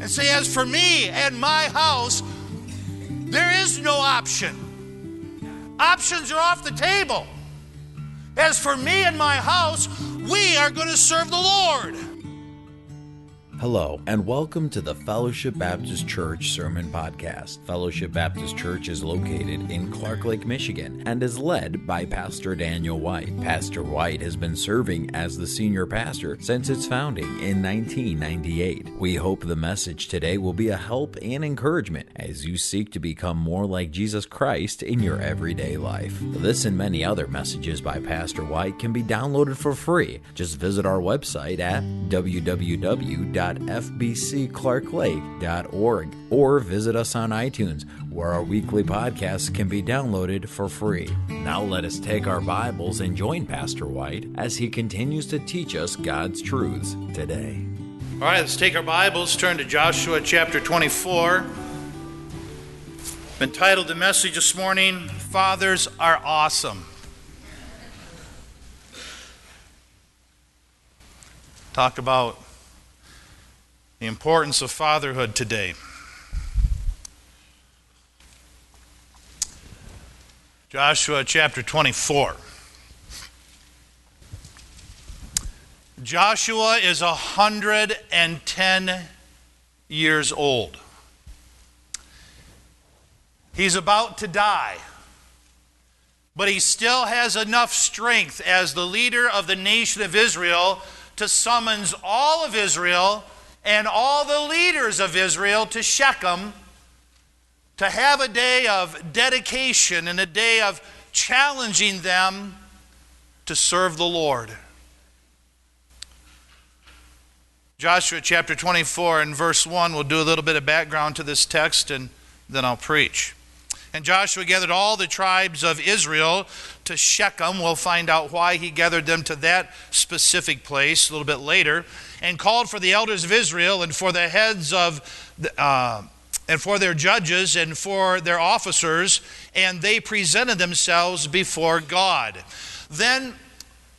and say, As for me and my house, there is no option. Options are off the table. As for me and my house, we are going to serve the Lord. Hello, and welcome to the Fellowship Baptist Church Sermon Podcast. Fellowship Baptist Church is located in Clark Lake, Michigan, and is led by Pastor Daniel White. Pastor White has been serving as the senior pastor since its founding in 1998. We hope the message today will be a help and encouragement as you seek to become more like Jesus Christ in your everyday life. This and many other messages by Pastor White can be downloaded for free. Just visit our website at www www.fbcclarklake.org or visit us on iTunes, where our weekly podcasts can be downloaded for free. Now let us take our Bibles and join Pastor White as he continues to teach us God's truths today. All right, let's take our Bibles, turn to Joshua chapter 24. Been titled the message this morning, Fathers Are Awesome. Talk about the importance of fatherhood today. Joshua chapter 24. Joshua is 110 years old. He's about to die, but he still has enough strength as the leader of the nation of Israel to summons all of Israel and all the leaders of Israel to Shechem to have a day of dedication and a day of challenging them to serve the Lord. Joshua chapter 24 and verse 1, we'll do a little bit of background to this text and then I'll preach. And Joshua gathered all the tribes of Israel to Shechem. We'll find out why he gathered them to that specific place a little bit later and called for the elders of Israel and for the heads of, uh, and for their judges and for their officers, and they presented themselves before God. Then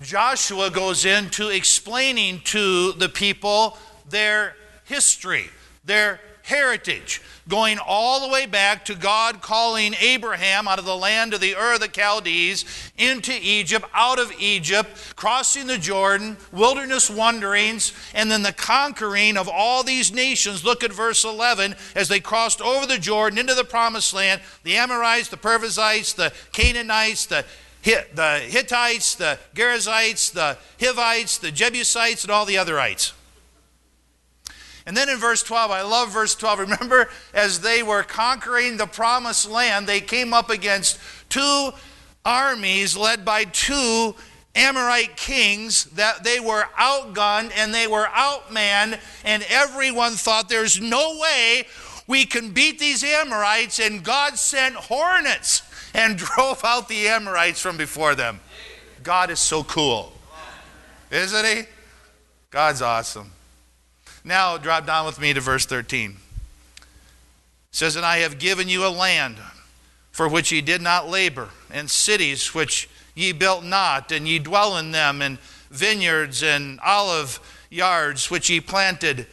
Joshua goes into explaining to the people their history, their heritage going all the way back to God calling Abraham out of the land of the Ur of the Chaldees into Egypt, out of Egypt, crossing the Jordan, wilderness wanderings, and then the conquering of all these nations. Look at verse 11 as they crossed over the Jordan into the promised land the Amorites, the Perizzites, the Canaanites, the the Hittites, the Girgashites, the Hivites, the Jebusites, and all the otherites. And then in verse 12, I love verse 12. Remember, as they were conquering the promised land, they came up against two armies led by two Amorite kings that they were outgunned and they were outmanned, and everyone thought there's no way we can beat these Amorites, and God sent hornets and drove out the Amorites from before them. God is so cool, isn't He? God's awesome. Now, drop down with me to verse 13. It says, And I have given you a land for which ye did not labor, and cities which ye built not, and ye dwell in them, and vineyards and olive yards which ye planted,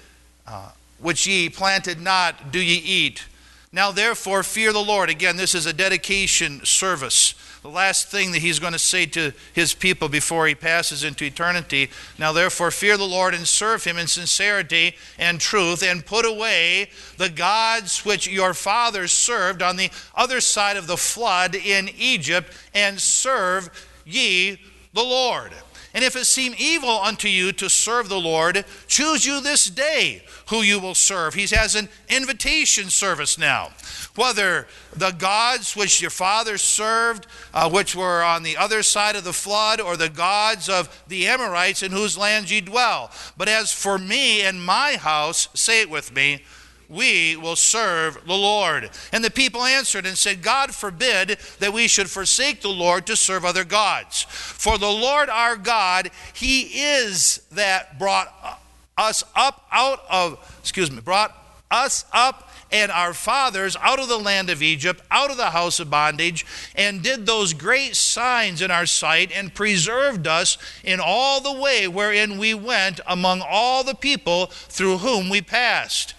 uh, which ye planted not, do ye eat. Now, therefore, fear the Lord. Again, this is a dedication service the last thing that he's going to say to his people before he passes into eternity. Now, therefore, fear the Lord and serve him in sincerity and truth, and put away the gods which your fathers served on the other side of the flood in Egypt, and serve ye the Lord. And if it seem evil unto you to serve the Lord, choose you this day who you will serve. He has an invitation service now whether the gods which your fathers served, uh, which were on the other side of the flood, or the gods of the Amorites in whose land ye dwell. But as for me and my house, say it with me, we will serve the Lord. And the people answered and said, God forbid that we should forsake the Lord to serve other gods. For the Lord our God, He is that brought us up out of, excuse me, brought us up and our fathers out of the land of Egypt, out of the house of bondage, and did those great signs in our sight, and preserved us in all the way wherein we went among all the people through whom we passed.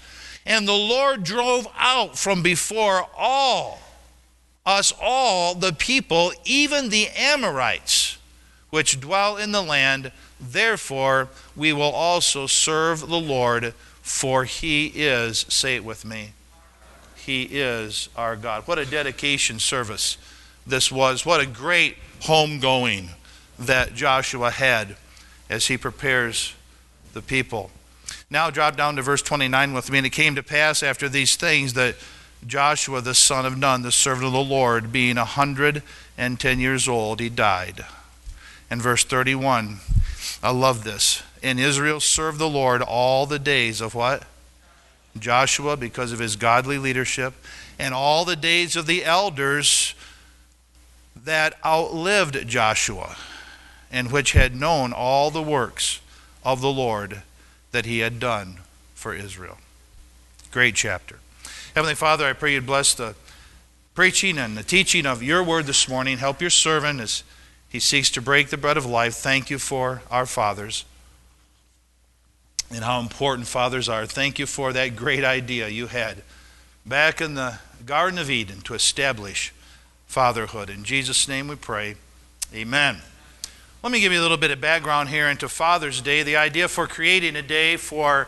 And the Lord drove out from before all, us all, the people, even the Amorites, which dwell in the land. Therefore, we will also serve the Lord, for he is, say it with me, he is our God. What a dedication service this was. What a great homegoing that Joshua had as he prepares the people. Now drop down to verse 29 with me. And it came to pass after these things that Joshua the son of Nun, the servant of the Lord, being a hundred and ten years old, he died. And verse 31, I love this. And Israel served the Lord all the days of what? Joshua, because of his godly leadership, and all the days of the elders that outlived Joshua, and which had known all the works of the Lord that he had done for Israel. Great chapter. Heavenly Father, I pray you'd bless the preaching and the teaching of your word this morning. Help your servant as he seeks to break the bread of life. Thank you for our fathers and how important fathers are. Thank you for that great idea you had back in the Garden of Eden to establish fatherhood. In Jesus' name we pray. Amen. Let me give you a little bit of background here into Father's Day. The idea for creating a day for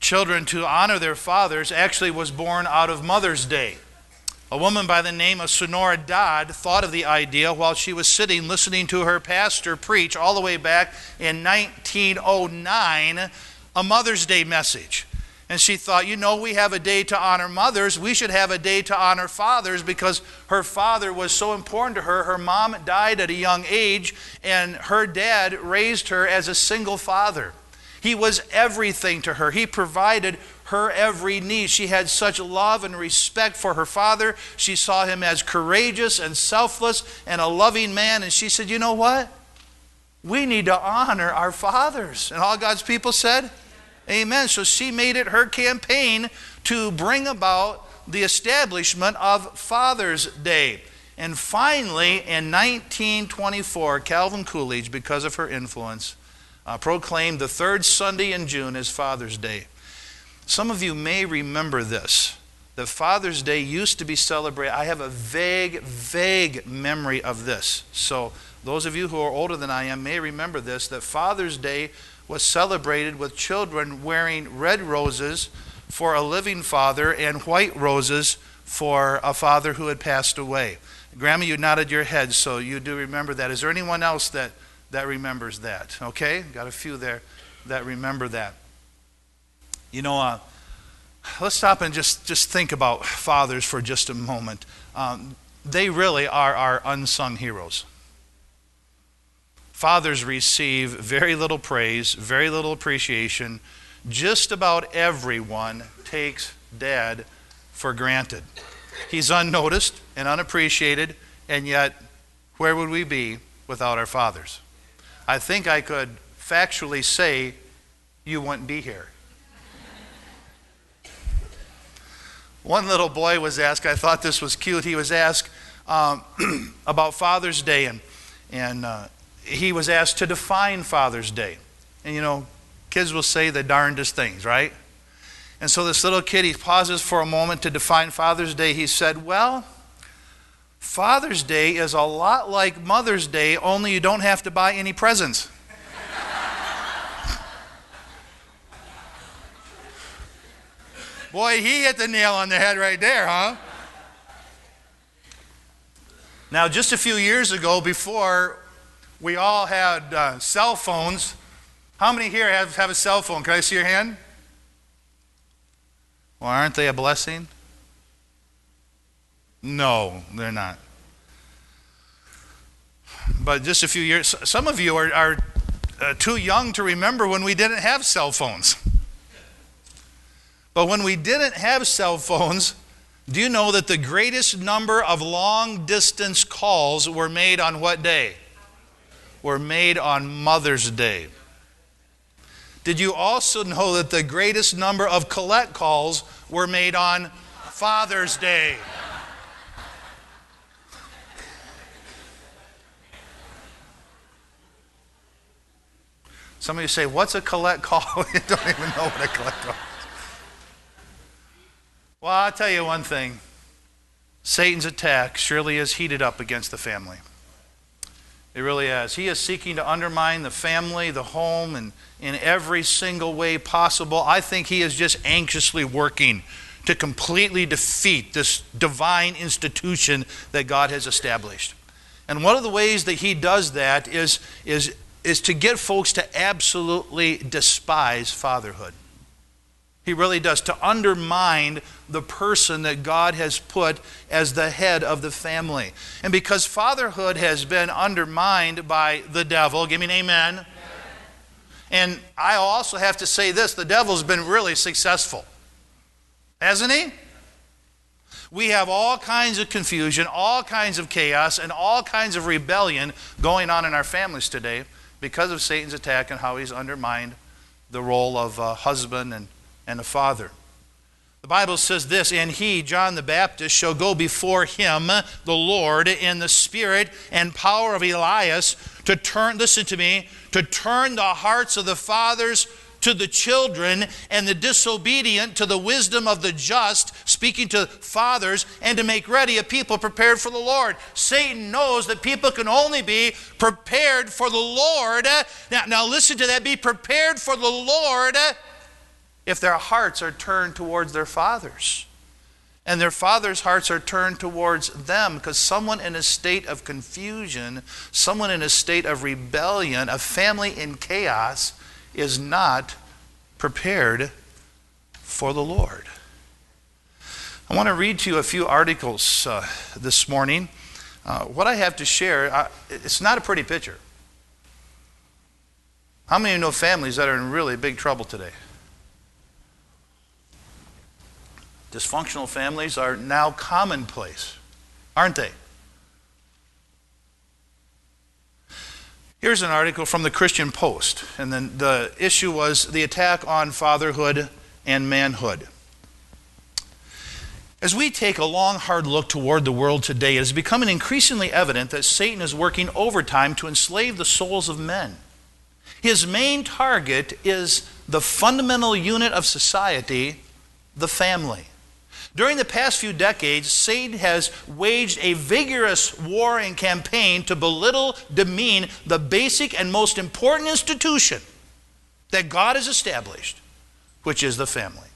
children to honor their fathers actually was born out of Mother's Day. A woman by the name of Sonora Dodd thought of the idea while she was sitting listening to her pastor preach all the way back in 1909 a Mother's Day message. And she thought, you know, we have a day to honor mothers. We should have a day to honor fathers because her father was so important to her. Her mom died at a young age, and her dad raised her as a single father. He was everything to her. He provided her every need. She had such love and respect for her father. She saw him as courageous and selfless and a loving man. And she said, You know what? We need to honor our fathers. And all God's people said, Amen. So she made it her campaign to bring about the establishment of Father's Day. And finally, in 1924, Calvin Coolidge, because of her influence, uh, proclaimed the third Sunday in June as Father's Day. Some of you may remember this. That Father's Day used to be celebrated. I have a vague, vague memory of this. So, those of you who are older than I am may remember this that Father's Day was celebrated with children wearing red roses for a living father and white roses for a father who had passed away. Grandma, you nodded your head, so you do remember that. Is there anyone else that, that remembers that? Okay, got a few there that remember that. You know, uh, let's stop and just, just think about fathers for just a moment. Um, they really are our unsung heroes. Fathers receive very little praise, very little appreciation. Just about everyone takes dad for granted. He's unnoticed and unappreciated, and yet, where would we be without our fathers? I think I could factually say you wouldn't be here. One little boy was asked, I thought this was cute, he was asked um, about Father's Day, and, and uh, he was asked to define Father's Day. And you know, kids will say the darndest things, right? And so this little kid, he pauses for a moment to define Father's Day. He said, Well, Father's Day is a lot like Mother's Day, only you don't have to buy any presents. Boy, he hit the nail on the head right there, huh? Now, just a few years ago, before we all had uh, cell phones. How many here have, have a cell phone? Can I see your hand? Well, aren't they a blessing? No, they're not. But just a few years, some of you are, are uh, too young to remember when we didn't have cell phones. But when we didn't have cell phones, do you know that the greatest number of long distance calls were made on what day? Were made on Mother's Day. Did you also know that the greatest number of collect calls were made on Father's Day? Some of you say, What's a collect call? you don't even know what a collect call is. Well, I'll tell you one thing Satan's attack surely is heated up against the family. It really is. He is seeking to undermine the family, the home, and in every single way possible. I think he is just anxiously working to completely defeat this divine institution that God has established. And one of the ways that he does that is, is, is to get folks to absolutely despise fatherhood. He really does, to undermine the person that God has put as the head of the family. And because fatherhood has been undermined by the devil, give me an amen. amen. And I also have to say this the devil's been really successful, hasn't he? We have all kinds of confusion, all kinds of chaos, and all kinds of rebellion going on in our families today because of Satan's attack and how he's undermined the role of a husband and, and a father. The Bible says this, and he, John the Baptist, shall go before him, the Lord, in the spirit and power of Elias, to turn, listen to me, to turn the hearts of the fathers to the children and the disobedient to the wisdom of the just, speaking to fathers, and to make ready a people prepared for the Lord. Satan knows that people can only be prepared for the Lord. Now, now listen to that be prepared for the Lord if their hearts are turned towards their fathers. And their fathers' hearts are turned towards them because someone in a state of confusion, someone in a state of rebellion, a family in chaos, is not prepared for the Lord. I want to read to you a few articles uh, this morning. Uh, what I have to share, uh, it's not a pretty picture. How many of you know families that are in really big trouble today? Dysfunctional families are now commonplace, aren't they? Here's an article from the Christian Post, and then the issue was the attack on fatherhood and manhood. As we take a long, hard look toward the world today, it is becoming increasingly evident that Satan is working overtime to enslave the souls of men. His main target is the fundamental unit of society, the family. During the past few decades, Satan has waged a vigorous war and campaign to belittle, demean the basic and most important institution that God has established, which is the family.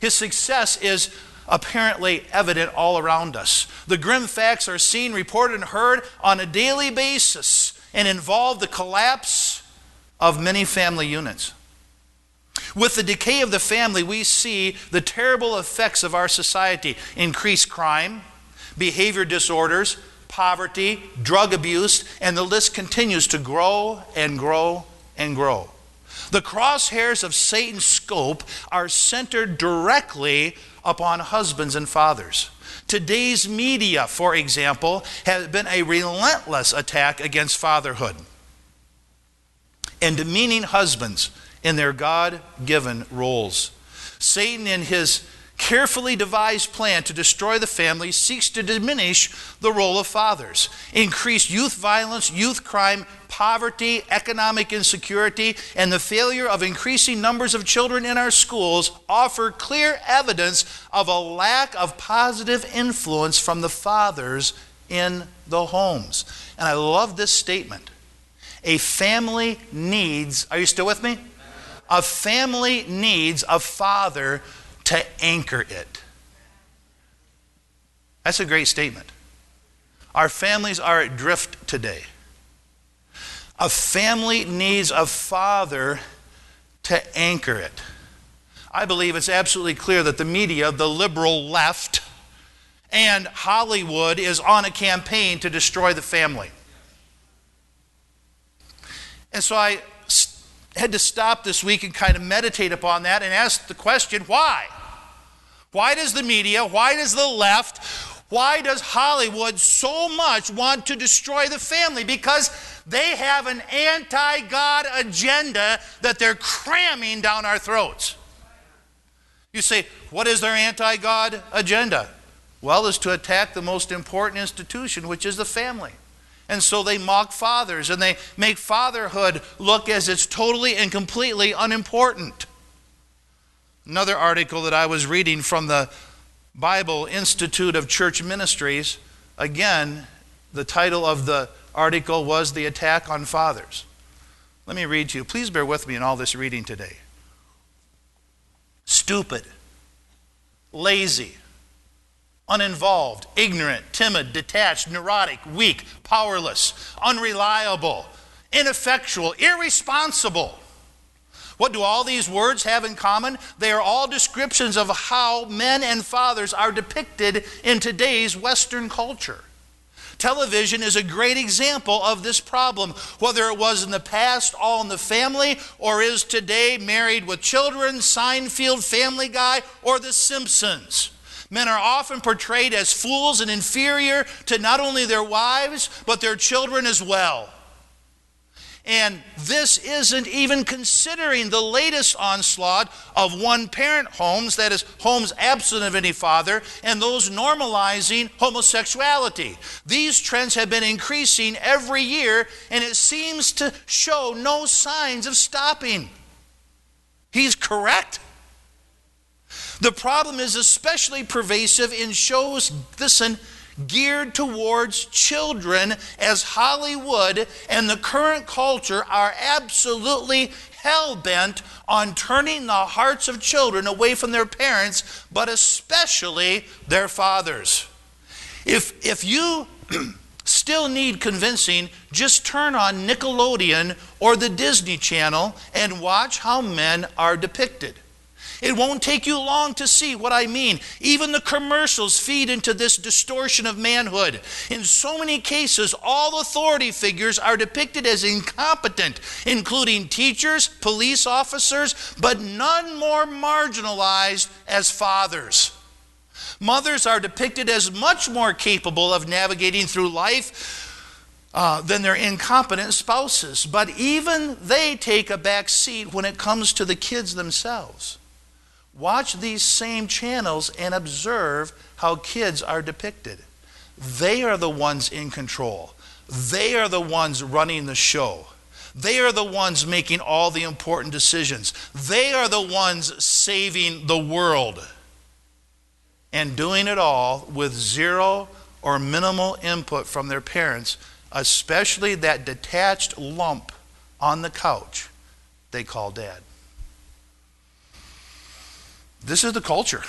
His success is apparently evident all around us. The grim facts are seen, reported, and heard on a daily basis and involve the collapse of many family units. With the decay of the family, we see the terrible effects of our society increased crime, behavior disorders, poverty, drug abuse, and the list continues to grow and grow and grow. The crosshairs of Satan's scope are centered directly upon husbands and fathers. Today's media, for example, has been a relentless attack against fatherhood and demeaning husbands in their God given roles. Satan, in his carefully devised plan to destroy the family, seeks to diminish the role of fathers, increase youth violence, youth crime, poverty, economic insecurity, and the failure of increasing numbers of children in our schools offer clear evidence of a lack of positive influence from the fathers in the homes. And I love this statement. A family needs, are you still with me? A family needs a father to anchor it. That's a great statement. Our families are adrift today. A family needs a father to anchor it. I believe it's absolutely clear that the media, the liberal left, and Hollywood is on a campaign to destroy the family. And so I had to stop this week and kind of meditate upon that and ask the question why? Why does the media, why does the left, why does Hollywood so much want to destroy the family? Because they have an anti God agenda that they're cramming down our throats. You say, what is their anti God agenda? Well, is to attack the most important institution, which is the family. And so they mock fathers and they make fatherhood look as it's totally and completely unimportant. Another article that I was reading from the Bible Institute of Church Ministries, again, the title of the article was The Attack on Fathers. Let me read to you. Please bear with me in all this reading today. Stupid, lazy, uninvolved, ignorant, timid, detached, neurotic, weak, powerless, unreliable, ineffectual, irresponsible. What do all these words have in common? They are all descriptions of how men and fathers are depicted in today's Western culture. Television is a great example of this problem, whether it was in the past all in the family or is today married with children, Seinfeld, Family Guy, or The Simpsons. Men are often portrayed as fools and inferior to not only their wives, but their children as well. And this isn't even considering the latest onslaught of one parent homes, that is, homes absent of any father, and those normalizing homosexuality. These trends have been increasing every year, and it seems to show no signs of stopping. He's correct. The problem is especially pervasive in shows, listen, geared towards children as Hollywood and the current culture are absolutely hell bent on turning the hearts of children away from their parents, but especially their fathers. If, if you still need convincing, just turn on Nickelodeon or the Disney Channel and watch how men are depicted. It won't take you long to see what I mean. Even the commercials feed into this distortion of manhood. In so many cases, all authority figures are depicted as incompetent, including teachers, police officers, but none more marginalized as fathers. Mothers are depicted as much more capable of navigating through life uh, than their incompetent spouses. But even they take a back seat when it comes to the kids themselves. Watch these same channels and observe how kids are depicted. They are the ones in control, they are the ones running the show. They are the ones making all the important decisions. They are the ones saving the world. And doing it all with zero or minimal input from their parents, especially that detached lump on the couch they call dad. This is the culture.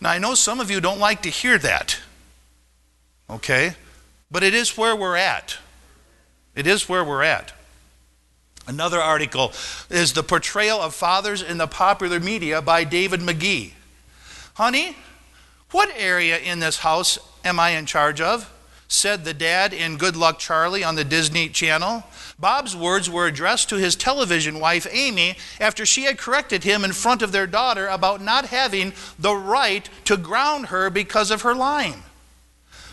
Now, I know some of you don't like to hear that, okay? But it is where we're at. It is where we're at. Another article is The Portrayal of Fathers in the Popular Media by David McGee. Honey, what area in this house am I in charge of? Said the dad in Good Luck Charlie on the Disney Channel. Bob's words were addressed to his television wife, Amy, after she had corrected him in front of their daughter about not having the right to ground her because of her lying.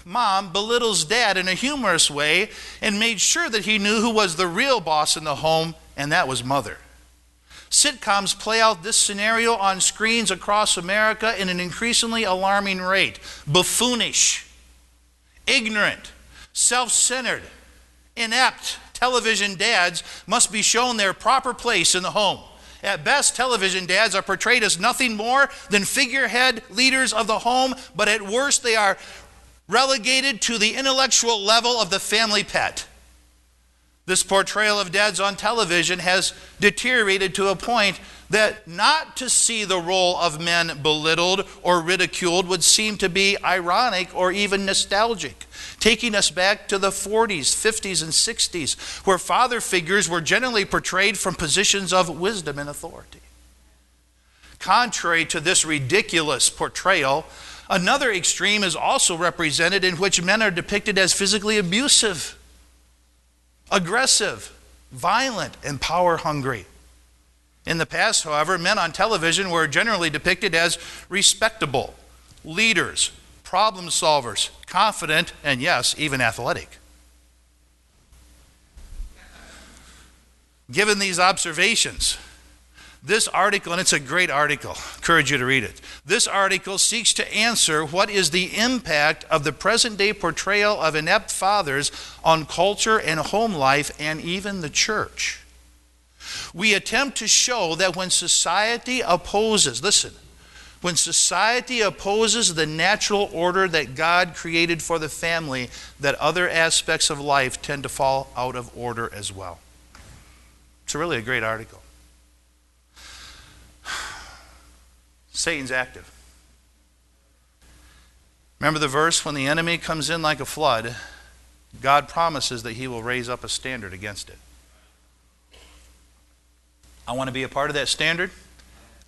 Mom belittles dad in a humorous way and made sure that he knew who was the real boss in the home, and that was mother. Sitcoms play out this scenario on screens across America in an increasingly alarming rate. Buffoonish, ignorant, self centered, inept, television dads must be shown their proper place in the home. At best, television dads are portrayed as nothing more than figurehead leaders of the home, but at worst, they are relegated to the intellectual level of the family pet. This portrayal of dads on television has deteriorated to a point that not to see the role of men belittled or ridiculed would seem to be ironic or even nostalgic taking us back to the 40s, 50s, and 60s, where father figures were generally portrayed from positions of wisdom and authority. Contrary to this ridiculous portrayal, another extreme is also represented in which men are depicted as physically abusive, aggressive, violent, and power hungry. In the past, however, men on television were generally depicted as respectable, leaders, problem solvers, confident, and yes, even athletic. Given these observations, this article, and it's a great article, encourage you to read it. This article seeks to answer what is the impact of the present day portrayal of inept fathers on culture and home life and even the church. We attempt to show that when society opposes, listen, When society opposes the natural order that God created for the family, that other aspects of life tend to fall out of order as well. It's really a great article. Satan's active. Remember the verse when the enemy comes in like a flood, God promises that he will raise up a standard against it. I want to be a part of that standard.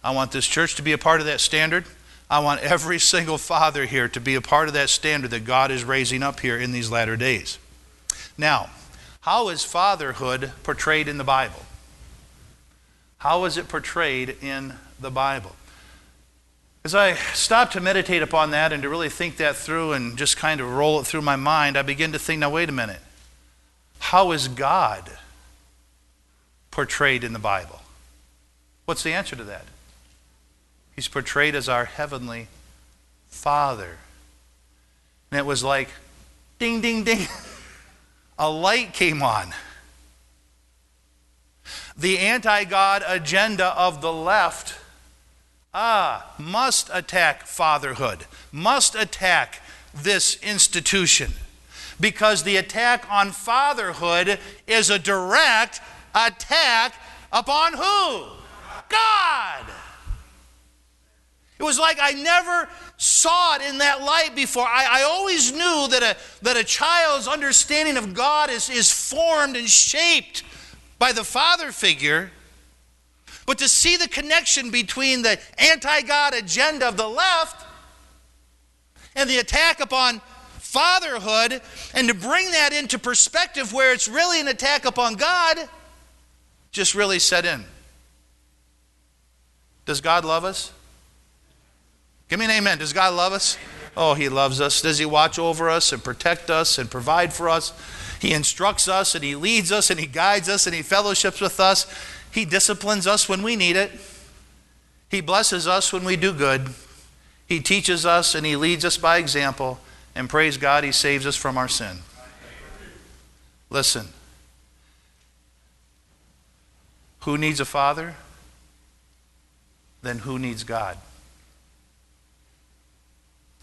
I want this church to be a part of that standard. I want every single father here to be a part of that standard that God is raising up here in these latter days. Now, how is fatherhood portrayed in the Bible? How is it portrayed in the Bible? As I stop to meditate upon that and to really think that through and just kind of roll it through my mind, I begin to think now, wait a minute. How is God portrayed in the Bible? What's the answer to that? He's portrayed as our heavenly Father. And it was like ding, ding, ding. A light came on. The anti God agenda of the left ah, must attack fatherhood, must attack this institution. Because the attack on fatherhood is a direct attack upon who? God. It was like I never saw it in that light before. I, I always knew that a, that a child's understanding of God is, is formed and shaped by the father figure. But to see the connection between the anti God agenda of the left and the attack upon fatherhood, and to bring that into perspective where it's really an attack upon God, just really set in. Does God love us? Give me an amen. Does God love us? Oh, He loves us. Does He watch over us and protect us and provide for us? He instructs us and He leads us and He guides us and He fellowships with us. He disciplines us when we need it. He blesses us when we do good. He teaches us and He leads us by example. And praise God, He saves us from our sin. Listen. Who needs a father? Then who needs God?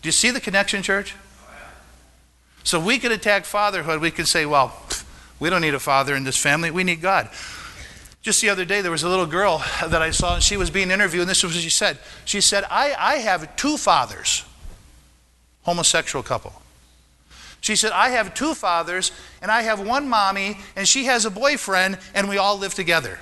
Do you see the connection, church? So we can attack fatherhood. We can say, well, we don't need a father in this family. We need God. Just the other day, there was a little girl that I saw, and she was being interviewed, and this was what she said. She said, I, I have two fathers, homosexual couple. She said, I have two fathers, and I have one mommy, and she has a boyfriend, and we all live together.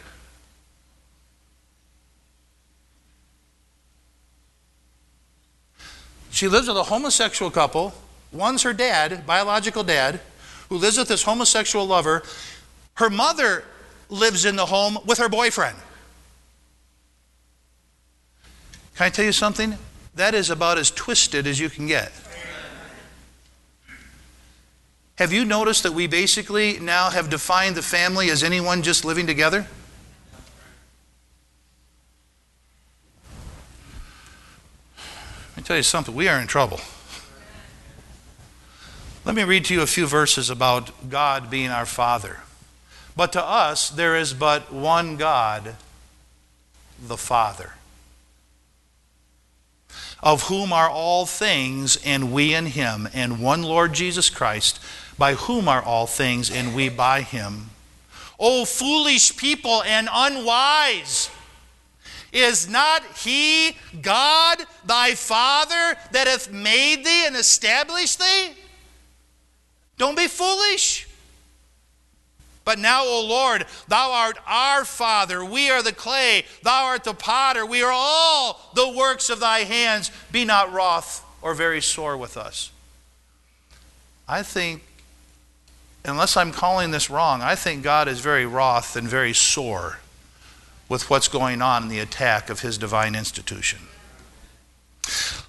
She lives with a homosexual couple. One's her dad, biological dad, who lives with this homosexual lover. Her mother lives in the home with her boyfriend. Can I tell you something? That is about as twisted as you can get. Have you noticed that we basically now have defined the family as anyone just living together? Let me tell you something, we are in trouble. Let me read to you a few verses about God being our Father. But to us, there is but one God, the Father, of whom are all things, and we in him, and one Lord Jesus Christ, by whom are all things, and we by him. O foolish people and unwise! Is not he God thy Father that hath made thee and established thee? Don't be foolish. But now, O Lord, thou art our Father. We are the clay. Thou art the potter. We are all the works of thy hands. Be not wroth or very sore with us. I think, unless I'm calling this wrong, I think God is very wroth and very sore with what's going on in the attack of his divine institution.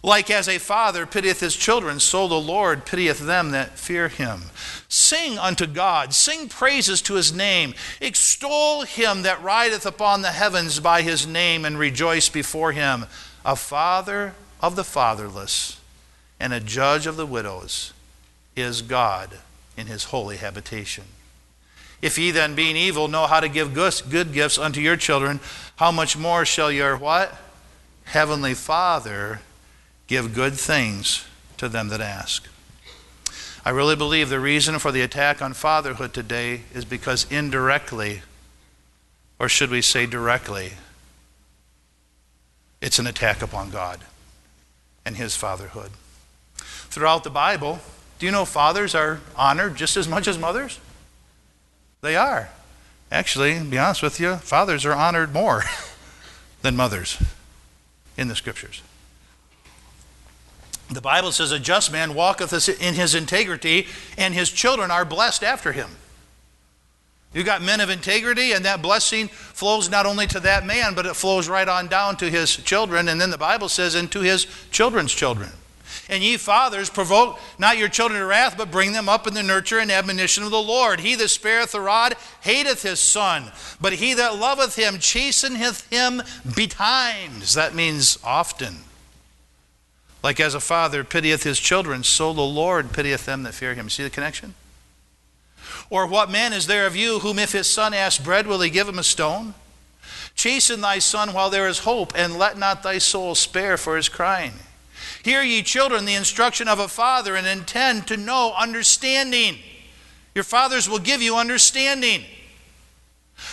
Like as a father pitieth his children, so the Lord pitieth them that fear him. Sing unto God, sing praises to his name, extol him that rideth upon the heavens by his name, and rejoice before him. A father of the fatherless and a judge of the widows is God in his holy habitation. If ye then, being evil, know how to give good gifts unto your children, how much more shall your what? heavenly Father give good things to them that ask. I really believe the reason for the attack on fatherhood today is because indirectly, or should we say directly, it's an attack upon God and his fatherhood. Throughout the Bible, do you know fathers are honored just as much as mothers? They are. Actually, to be honest with you, fathers are honored more than mothers in the scriptures. The Bible says, A just man walketh in his integrity, and his children are blessed after him. You've got men of integrity, and that blessing flows not only to that man, but it flows right on down to his children. And then the Bible says, and to his children's children. And ye fathers, provoke not your children to wrath, but bring them up in the nurture and admonition of the Lord. He that spareth the rod hateth his son, but he that loveth him chasteneth him betimes. That means often. Like as a father pitieth his children, so the Lord pitieth them that fear him. See the connection? Or what man is there of you whom if his son ask bread, will he give him a stone? Chasten thy son while there is hope, and let not thy soul spare for his crying. Hear ye children the instruction of a father, and intend to know understanding. Your fathers will give you understanding.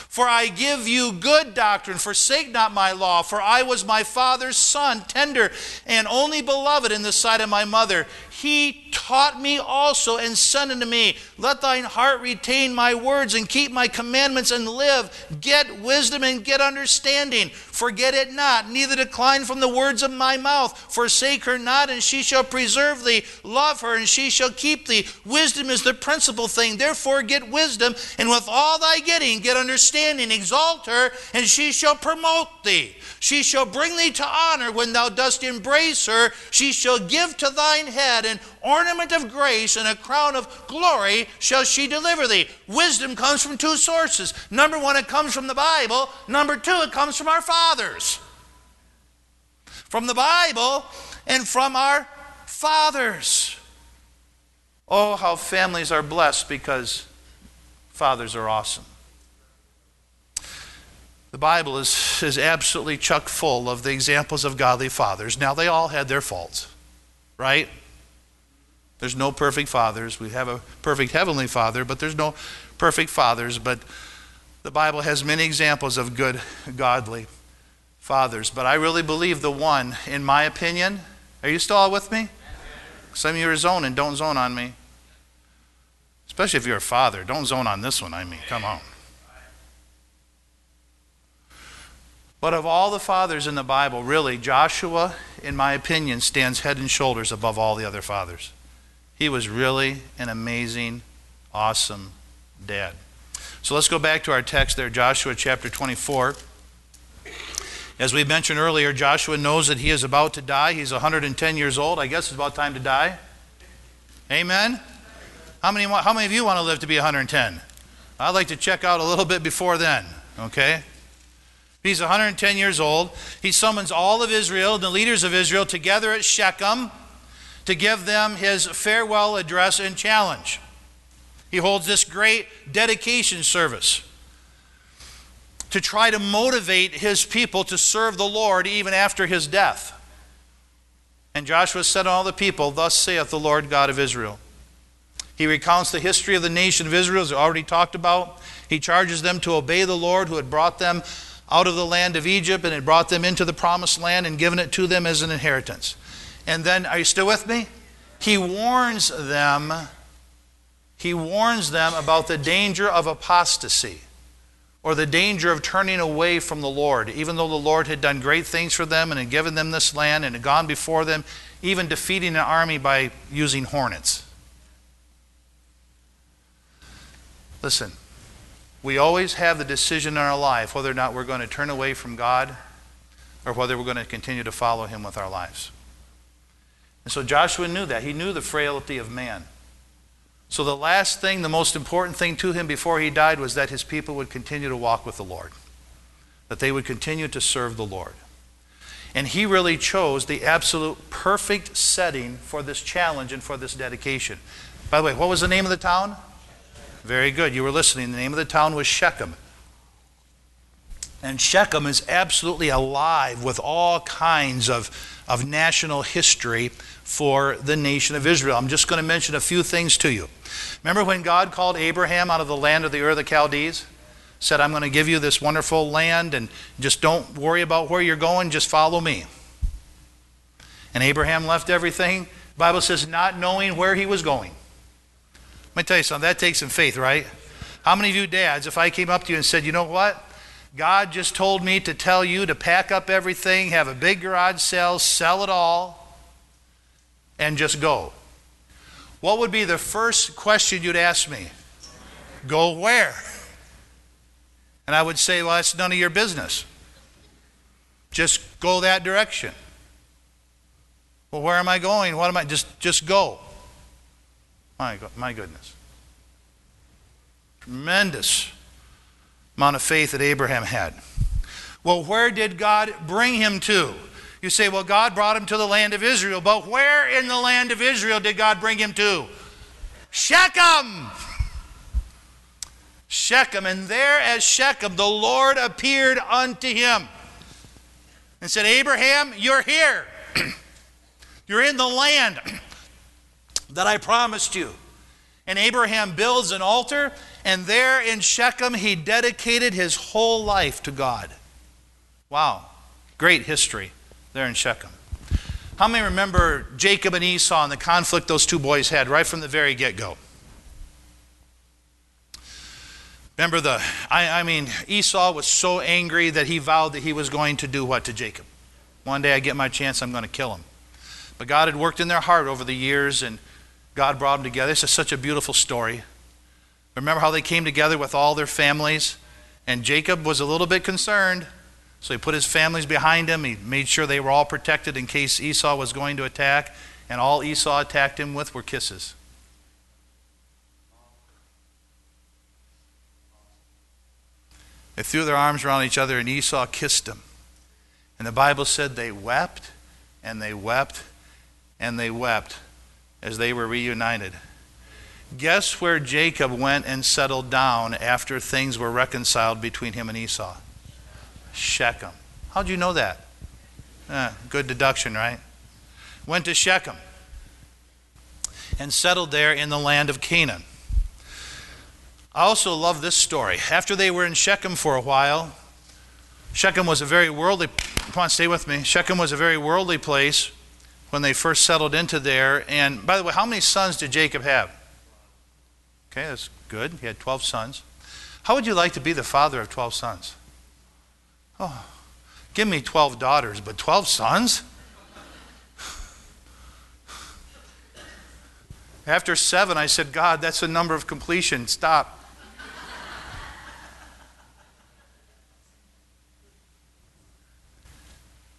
For I give you good doctrine, forsake not my law, for I was my father's son, tender and only beloved in the sight of my mother. He taught me also and said unto me, Let thine heart retain my words and keep my commandments and live. Get wisdom and get understanding. Forget it not, neither decline from the words of my mouth. Forsake her not, and she shall preserve thee. Love her, and she shall keep thee. Wisdom is the principal thing. Therefore, get wisdom, and with all thy getting, get understanding. And exalt her, and she shall promote thee. She shall bring thee to honor when thou dost embrace her. She shall give to thine head an ornament of grace and a crown of glory shall she deliver thee. Wisdom comes from two sources. Number one, it comes from the Bible. Number two, it comes from our fathers. From the Bible and from our fathers. Oh, how families are blessed because fathers are awesome. The Bible is, is absolutely chuck full of the examples of godly fathers. Now, they all had their faults, right? There's no perfect fathers. We have a perfect heavenly father, but there's no perfect fathers. But the Bible has many examples of good, godly fathers. But I really believe the one, in my opinion, are you still with me? Some of you are zoning. Don't zone on me. Especially if you're a father. Don't zone on this one, I mean. Come on. But of all the fathers in the Bible, really, Joshua, in my opinion, stands head and shoulders above all the other fathers. He was really an amazing, awesome dad. So let's go back to our text there, Joshua chapter 24. As we mentioned earlier, Joshua knows that he is about to die. He's 110 years old. I guess it's about time to die. Amen? How many, how many of you want to live to be 110? I'd like to check out a little bit before then, okay? He's 110 years old. He summons all of Israel, the leaders of Israel, together at Shechem to give them his farewell address and challenge. He holds this great dedication service to try to motivate his people to serve the Lord even after his death. And Joshua said to all the people, Thus saith the Lord God of Israel. He recounts the history of the nation of Israel, as we already talked about. He charges them to obey the Lord who had brought them out of the land of Egypt and had brought them into the promised land and given it to them as an inheritance. And then, are you still with me? He warns them, he warns them about the danger of apostasy or the danger of turning away from the Lord. Even though the Lord had done great things for them and had given them this land and had gone before them, even defeating an army by using hornets. Listen, we always have the decision in our life whether or not we're going to turn away from God or whether we're going to continue to follow Him with our lives. And so Joshua knew that. He knew the frailty of man. So the last thing, the most important thing to him before he died was that his people would continue to walk with the Lord, that they would continue to serve the Lord. And he really chose the absolute perfect setting for this challenge and for this dedication. By the way, what was the name of the town? Very good. You were listening. The name of the town was Shechem. And Shechem is absolutely alive with all kinds of, of national history for the nation of Israel. I'm just going to mention a few things to you. Remember when God called Abraham out of the land of the Ur of the Chaldees? Said, I'm going to give you this wonderful land and just don't worry about where you're going, just follow me. And Abraham left everything, the Bible says, not knowing where he was going. Let me tell you something, that takes some faith, right? How many of you dads, if I came up to you and said, you know what? God just told me to tell you to pack up everything, have a big garage sale, sell it all, and just go. What would be the first question you'd ask me? Go where? And I would say, well, that's none of your business. Just go that direction. Well, where am I going? What am I? Just, just go. My, my goodness. Tremendous amount of faith that Abraham had. Well, where did God bring him to? You say, well, God brought him to the land of Israel, but where in the land of Israel did God bring him to? Shechem. Shechem. And there as Shechem, the Lord appeared unto him and said, Abraham, you're here. you're in the land that I promised you. And Abraham builds an altar, and there in Shechem, he dedicated his whole life to God. Wow, great history there in Shechem. How many remember Jacob and Esau and the conflict those two boys had right from the very get go? Remember the, I, I, mean, Esau was so angry that he vowed that he was going to do what to Jacob? One day I get my chance, I'm going to kill him. But God had worked in their heart over the years, and God brought them together. This is such a beautiful story. Remember how they came together with all their families? And Jacob was a little bit concerned. So he put his families behind him. He made sure they were all protected in case Esau was going to attack. And all Esau attacked him with were kisses. They threw their arms around each other, and Esau kissed them. And the Bible said they wept and they wept and they wept as they were reunited. Guess where Jacob went and settled down after things were reconciled between him and Esau? Shechem. How'd you know that? Eh, good deduction, right? Went to Shechem and settled there in the land of Canaan. I also love this story. After they were in Shechem for a while, Shechem was a very worldly, come on, stay with me. Shechem was a very worldly place when they first settled into there. And by the way, how many sons did Jacob have? Okay, that's good. He had 12 sons. How would you like to be the father of 12 sons? Oh, give me 12 daughters, but 12 sons? After seven, I said, God, that's a number of completion. Stop.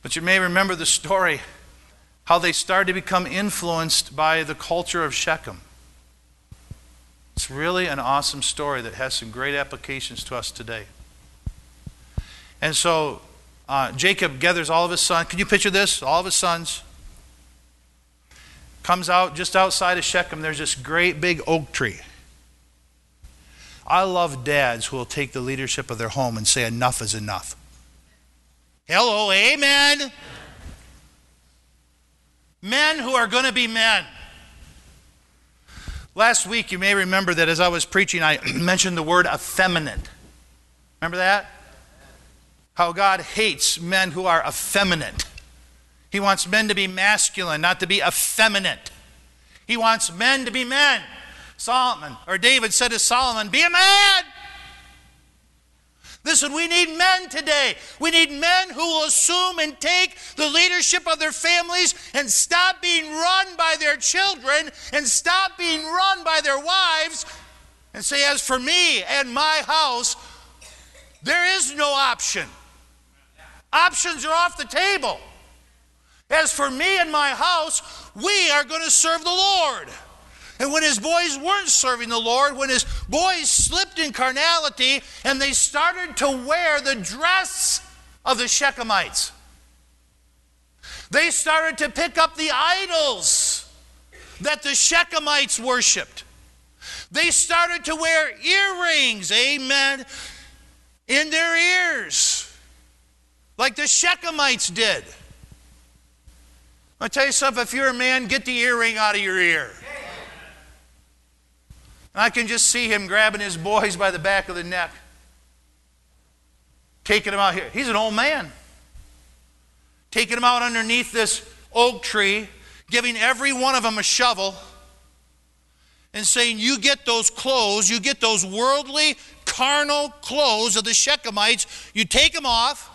But you may remember the story how they started to become influenced by the culture of Shechem. It's really an awesome story that has some great applications to us today. And so uh, Jacob gathers all of his sons. Can you picture this? All of his sons. Comes out just outside of Shechem, there's this great big oak tree. I love dads who will take the leadership of their home and say, enough is enough. Hello, amen. Men who are going to be men. Last week, you may remember that as I was preaching, I mentioned the word effeminate. Remember that? How God hates men who are effeminate. He wants men to be masculine, not to be effeminate. He wants men to be men. Solomon, or David said to Solomon, Be a man. Listen, we need men today. We need men who will assume and take the leadership of their families and stop being run by their children and stop being run by their wives and say, As for me and my house, there is no option. Options are off the table. As for me and my house, we are going to serve the Lord. And when his boys weren't serving the Lord, when his boys slipped in carnality and they started to wear the dress of the Shechemites, they started to pick up the idols that the Shechemites worshiped. They started to wear earrings, amen, in their ears. like the Shechemites did. I'll tell you something if you're a man, get the earring out of your ear. I can just see him grabbing his boys by the back of the neck, taking them out here. He's an old man. Taking them out underneath this oak tree, giving every one of them a shovel, and saying, You get those clothes, you get those worldly, carnal clothes of the Shechemites, you take them off,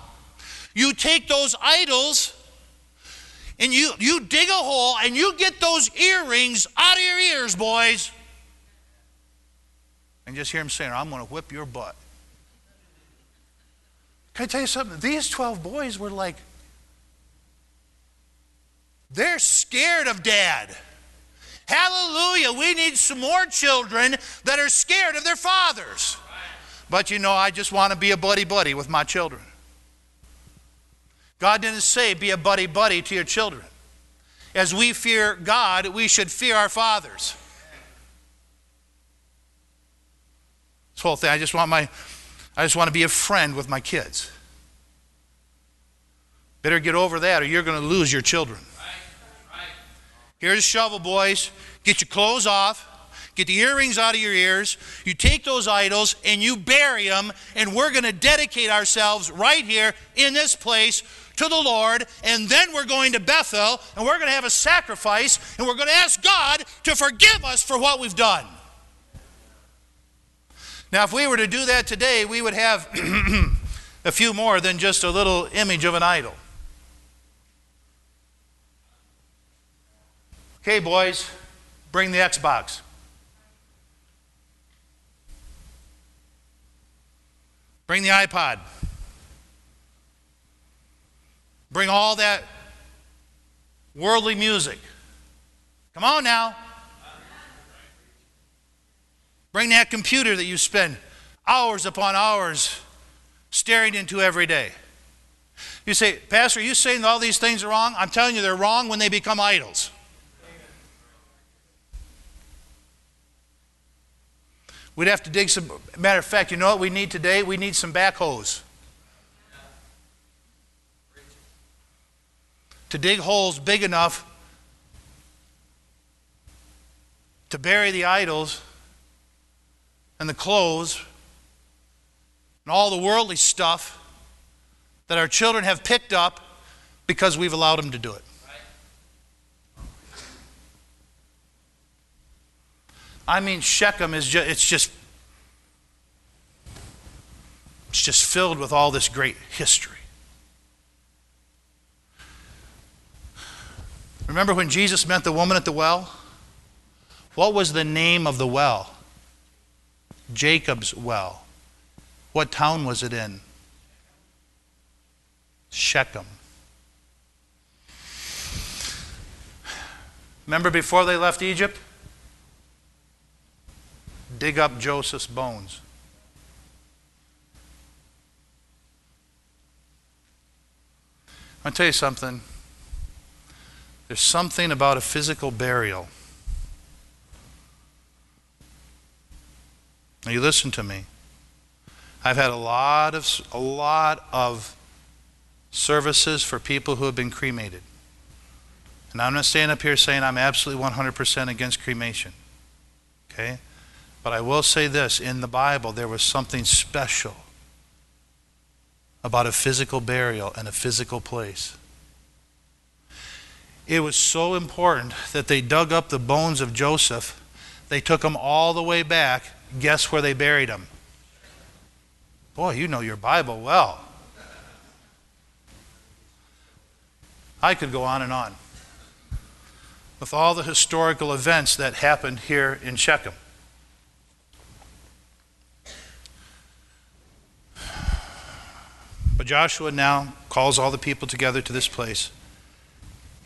you take those idols, and you, you dig a hole and you get those earrings out of your ears, boys. And just hear him saying, I'm going to whip your butt. Can I tell you something? These 12 boys were like, they're scared of dad. Hallelujah. We need some more children that are scared of their fathers. But you know, I just want to be a buddy buddy with my children. God didn't say be a buddy buddy to your children. As we fear God, we should fear our fathers. This whole thing, I just want my I just want to be a friend with my kids. Better get over that or you're going to lose your children. Here's a shovel, boys. Get your clothes off. Get the earrings out of your ears. You take those idols and you bury them, and we're going to dedicate ourselves right here in this place to the Lord, and then we're going to Bethel, and we're going to have a sacrifice, and we're going to ask God to forgive us for what we've done. Now, if we were to do that today, we would have a few more than just a little image of an idol. Okay, boys, bring the Xbox. Bring the iPod. Bring all that worldly music. Come on now. Bring that computer that you spend hours upon hours staring into every day. You say, Pastor, are you saying all these things are wrong? I'm telling you, they're wrong when they become idols. We'd have to dig some. Matter of fact, you know what we need today? We need some backhoes. To dig holes big enough to bury the idols and the clothes and all the worldly stuff that our children have picked up because we've allowed them to do it. I mean, Shechem is just, it's just, it's just filled with all this great history. Remember when Jesus met the woman at the well? What was the name of the well? Jacob's well. What town was it in? Shechem. Remember before they left Egypt? dig up Joseph's bones. I'll tell you something. There's something about a physical burial. Now you listen to me. I've had a lot of a lot of services for people who have been cremated. And I'm not standing up here saying I'm absolutely 100% against cremation. Okay? But I will say this in the Bible, there was something special about a physical burial and a physical place. It was so important that they dug up the bones of Joseph. They took them all the way back. Guess where they buried him? Boy, you know your Bible well. I could go on and on with all the historical events that happened here in Shechem. But Joshua now calls all the people together to this place.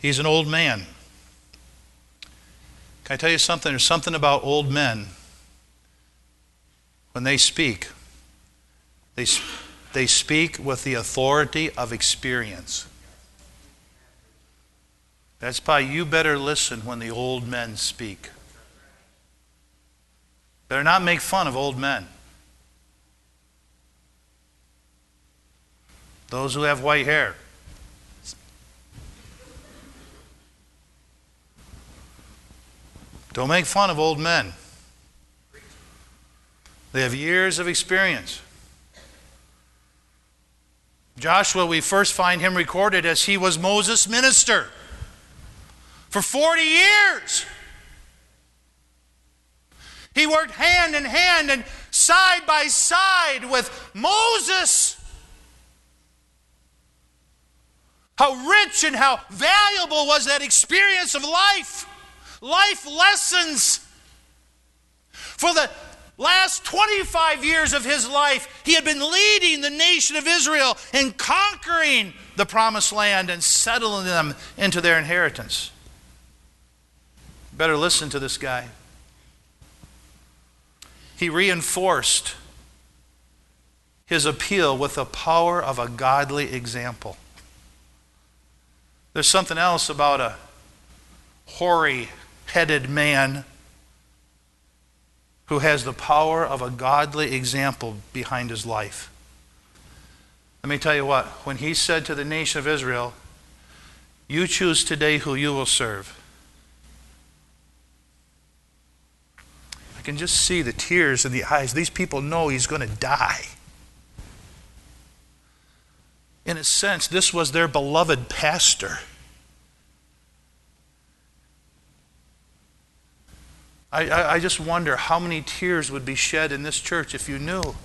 He's an old man. Can I tell you something? There's something about old men. When they speak, they, they speak with the authority of experience. That's why you better listen when the old men speak. Better not make fun of old men. Those who have white hair. Don't make fun of old men. They have years of experience. Joshua, we first find him recorded as he was Moses' minister for 40 years. He worked hand in hand and side by side with Moses. How rich and how valuable was that experience of life? Life lessons. For the last 25 years of his life, he had been leading the nation of Israel in conquering the promised land and settling them into their inheritance. Better listen to this guy. He reinforced his appeal with the power of a godly example. There's something else about a hoary headed man who has the power of a godly example behind his life. Let me tell you what, when he said to the nation of Israel, You choose today who you will serve. I can just see the tears in the eyes. These people know he's going to die. In a sense, this was their beloved pastor. I, I, I, just wonder how many tears would be shed in this church if you knew.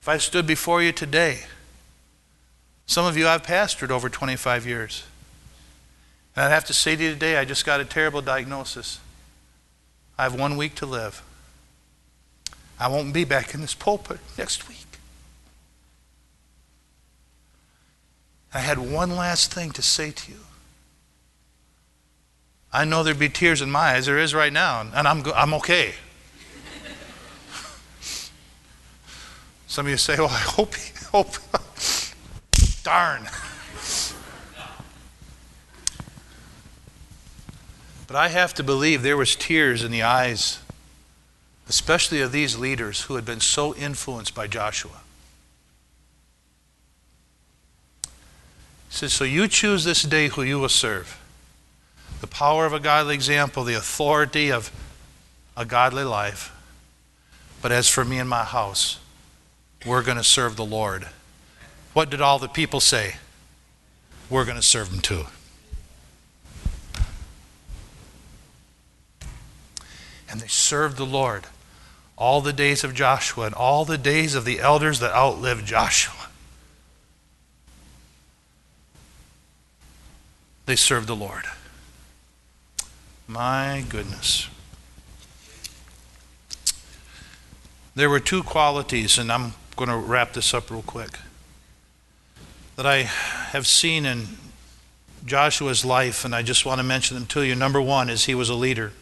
If I stood before you today, some of you I've pastored over 25 years. And I'd have to say to you today, I just got a terrible diagnosis. I have one week to live. I won't be back in this pulpit next week. I had one last thing to say to you. I know there'd be tears in my eyes. There is right now, and I'm, I'm okay. Some of you say, well, I hope, hope. Darn. But I have to believe there was tears in the eyes, especially of these leaders who had been so influenced by Joshua. He says, So you choose this day who you will serve the power of a godly example, the authority of a godly life. But as for me and my house, we're going to serve the Lord. What did all the people say? We're going to serve him too. And they served the Lord all the days of Joshua and all the days of the elders that outlived Joshua. They served the Lord. My goodness. There were two qualities, and I'm going to wrap this up real quick, that I have seen in Joshua's life, and I just want to mention them to you. Number one is he was a leader.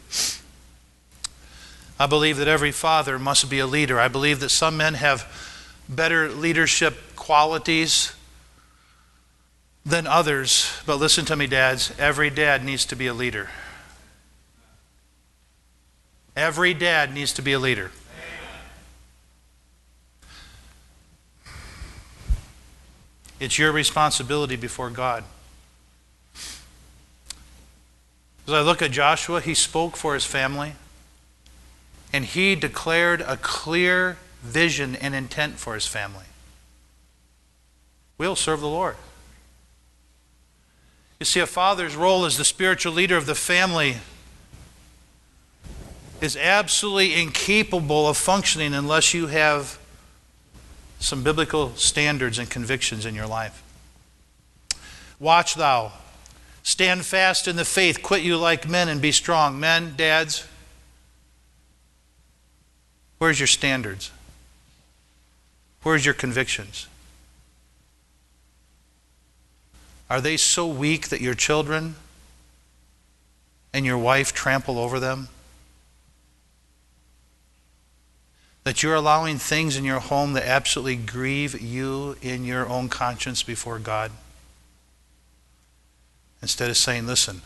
I believe that every father must be a leader. I believe that some men have better leadership qualities than others. But listen to me, dads. Every dad needs to be a leader. Every dad needs to be a leader. It's your responsibility before God. As I look at Joshua, he spoke for his family and he declared a clear vision and intent for his family. We'll serve the Lord. You see, a father's role as the spiritual leader of the family is absolutely incapable of functioning unless you have some biblical standards and convictions in your life. Watch thou. Stand fast in the faith. Quit you like men and be strong. Men, dads, where's your standards? Where's your convictions? Are they so weak that your children and your wife trample over them? That you're allowing things in your home that absolutely grieve you in your own conscience before God. Instead of saying, listen,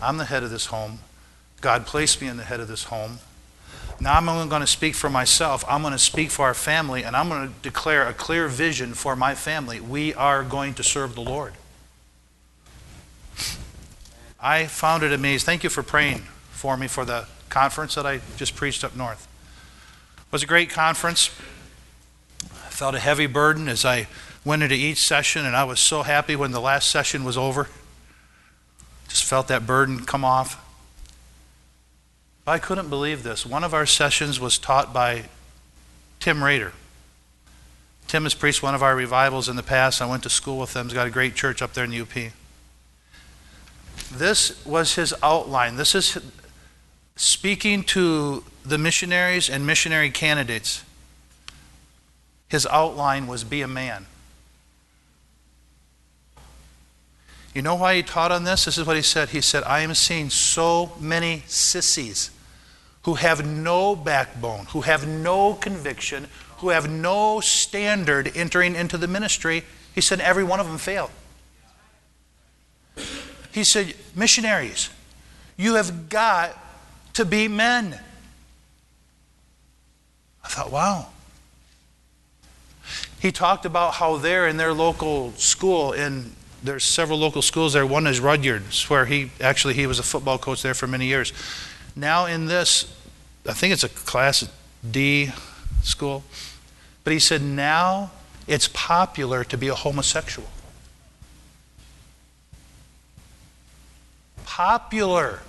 I'm the head of this home. God placed me in the head of this home. Now I'm only going to speak for myself. I'm going to speak for our family, and I'm going to declare a clear vision for my family. We are going to serve the Lord. I found it amazing. Thank you for praying for me for the conference that I just preached up north. Was a great conference. I felt a heavy burden as I went into each session, and I was so happy when the last session was over. Just felt that burden come off. I couldn't believe this. One of our sessions was taught by Tim Rader. Tim has preached one of our revivals in the past. I went to school with him. He's got a great church up there in UP. This was his outline. This is speaking to the missionaries and missionary candidates. His outline was be a man. You know why he taught on this? This is what he said. He said, I am seeing so many sissies who have no backbone, who have no conviction, who have no standard entering into the ministry. He said, every one of them failed. He said, missionaries, you have got to be men. I thought, wow. He talked about how there in their local school, in there's several local schools there. One is Rudyard's, where he actually he was a football coach there for many years. Now in this, I think it's a class D school, but he said now it's popular to be a homosexual. Popular.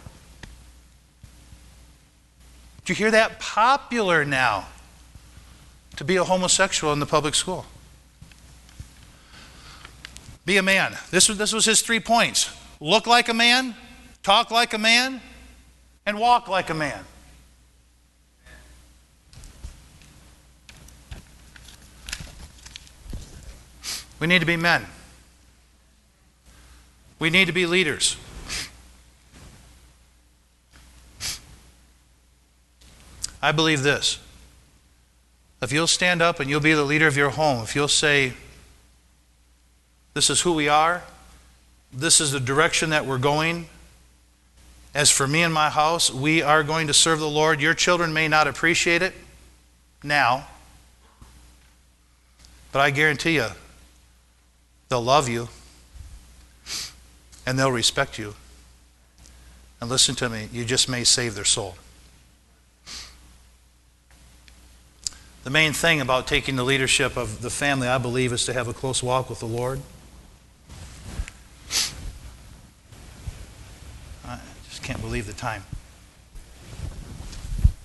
Do you hear that? Popular now to be a homosexual in the public school. Be a man. This was, this was his three points look like a man, talk like a man, and walk like a man. We need to be men. We need to be leaders. I believe this. If you'll stand up and you'll be the leader of your home, if you'll say, This is who we are, this is the direction that we're going. As for me and my house, we are going to serve the Lord. Your children may not appreciate it now, but I guarantee you, they'll love you and they'll respect you. And listen to me, you just may save their soul. The main thing about taking the leadership of the family, I believe, is to have a close walk with the Lord. I just can't believe the time.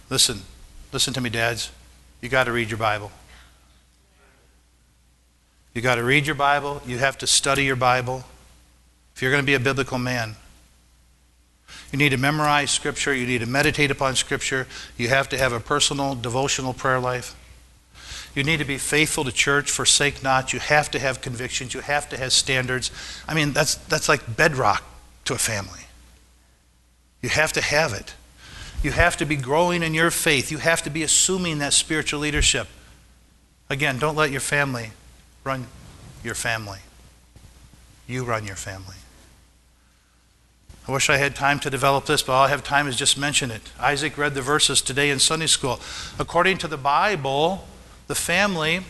Listen, listen to me, dads. You got to read your Bible. You got to read your Bible. You have to study your Bible. If you're going to be a biblical man, you need to memorize Scripture. You need to meditate upon Scripture. You have to have a personal devotional prayer life. You need to be faithful to church, forsake not. You have to have convictions. You have to have standards. I mean, that's, that's like bedrock to a family. You have to have it. You have to be growing in your faith. You have to be assuming that spiritual leadership. Again, don't let your family run your family. You run your family. I wish I had time to develop this, but all I have time is just mention it. Isaac read the verses today in Sunday school. According to the Bible, the family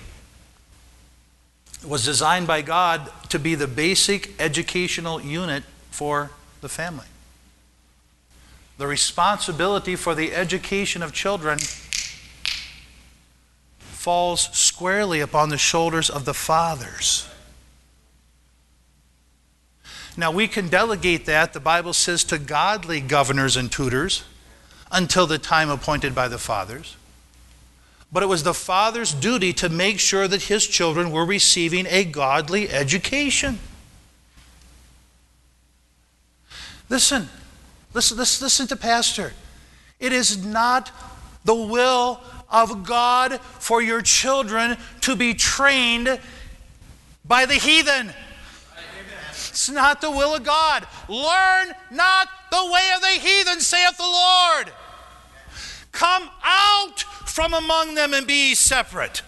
was designed by God to be the basic educational unit for the family. The responsibility for the education of children falls squarely upon the shoulders of the fathers. Now, we can delegate that, the Bible says, to godly governors and tutors until the time appointed by the fathers. But it was the father's duty to make sure that his children were receiving a godly education. Listen, listen, listen, listen to Pastor. It is not the will of God for your children to be trained by the heathen. It's not the will of God. Learn not the way of the heathen, saith the Lord. Come out from among them and be separate.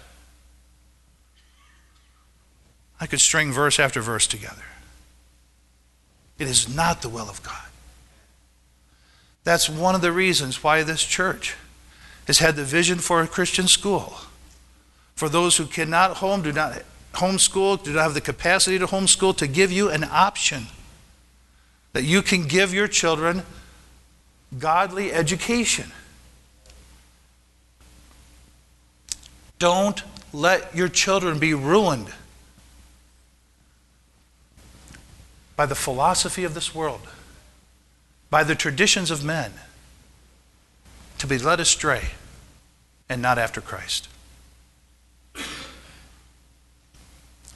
I could string verse after verse together. It is not the will of God. That's one of the reasons why this church has had the vision for a Christian school. For those who cannot home, do not homeschool, do not have the capacity to homeschool, to give you an option that you can give your children godly education. Don't let your children be ruined by the philosophy of this world, by the traditions of men, to be led astray and not after Christ.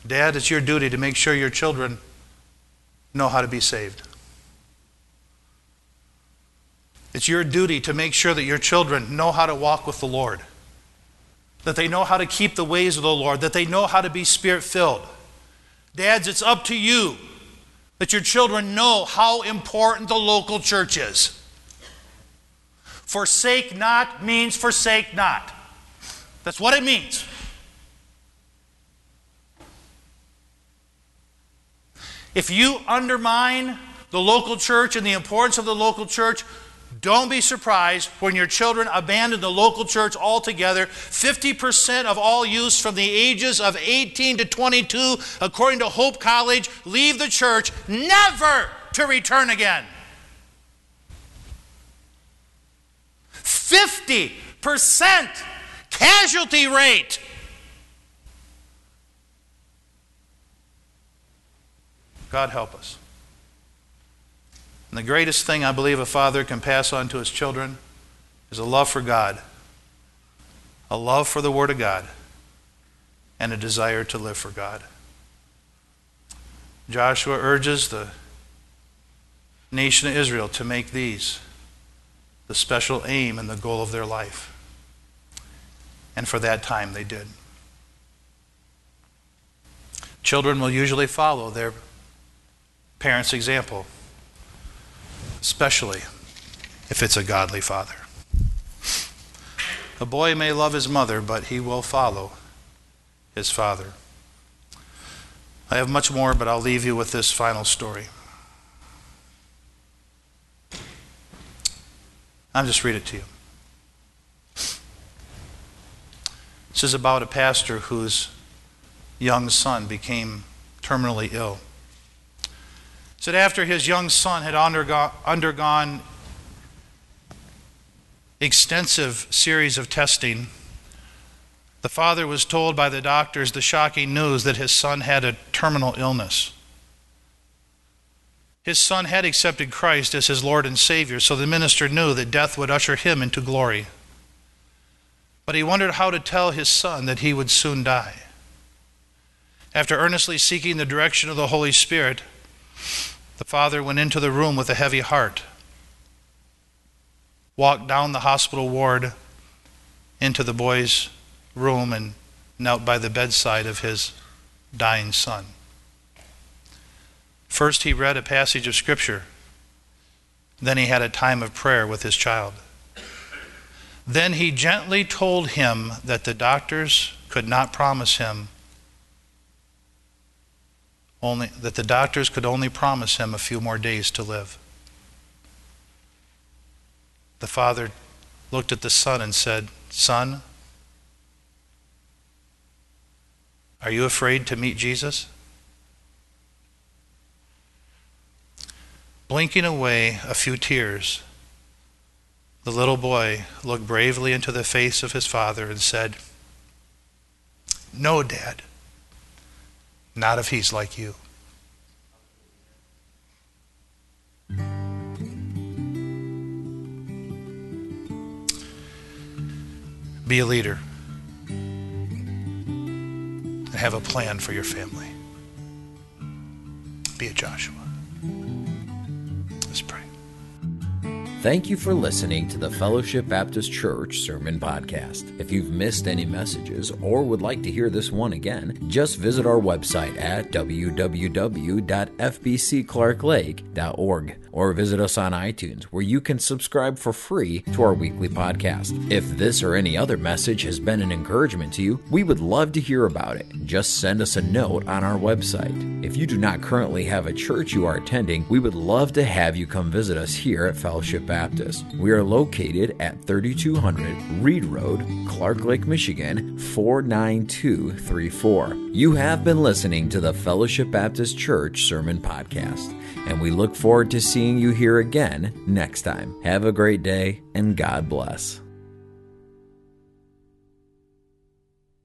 Dad, it's your duty to make sure your children know how to be saved. It's your duty to make sure that your children know how to walk with the Lord, that they know how to keep the ways of the Lord, that they know how to be spirit filled. Dads, it's up to you that your children know how important the local church is. Forsake not means forsake not. That's what it means. If you undermine the local church and the importance of the local church, don't be surprised when your children abandon the local church altogether. 50% of all youths from the ages of 18 to 22, according to Hope College, leave the church never to return again. 50% casualty rate. God help us. And the greatest thing I believe a father can pass on to his children is a love for God, a love for the Word of God, and a desire to live for God. Joshua urges the nation of Israel to make these the special aim and the goal of their life. And for that time, they did. Children will usually follow their parents' example, especially if it's a godly father. A boy may love his mother, but he will follow his father. I have much more, but I'll leave you with this final story. I'll just read it to you. This is about a pastor whose young son became terminally ill said after his young son had undergone, undergone extensive series of testing, the father was told by the doctors the shocking news that his son had a terminal illness. His son had accepted Christ as his Lord and Savior, so the minister knew that death would usher him into glory. But he wondered how to tell his son that he would soon die. After earnestly seeking the direction of the Holy Spirit, the father went into the room with a heavy heart, walked down the hospital ward into the boy's room, and knelt by the bedside of his dying son. First, he read a passage of Scripture. Then, he had a time of prayer with his child. Then, he gently told him that the doctors could not promise him only, that the doctors could only promise him a few more days to live. The father looked at the son and said, Son, are you afraid to meet Jesus? Blinking away a few tears, the little boy looked bravely into the face of his father and said, No, Dad. Not if he's like you. Be a leader and have a plan for your family. Be a Joshua. Thank you for listening to the Fellowship Baptist Church Sermon Podcast. If you've missed any messages or would like to hear this one again, just visit our website at www.fbcclarklake.org or visit us on iTunes where you can subscribe for free to our weekly podcast. If this or any other message has been an encouragement to you, we would love to hear about it. Just send us a note on our website. If you do not currently have a church you are attending, we would love to have you come visit us here at Fellowship Baptist Baptist. We are located at 3200 Reed Road, Clark Lake, Michigan 49234. You have been listening to the Fellowship Baptist Church Sermon Podcast, and we look forward to seeing you here again next time. Have a great day and God bless.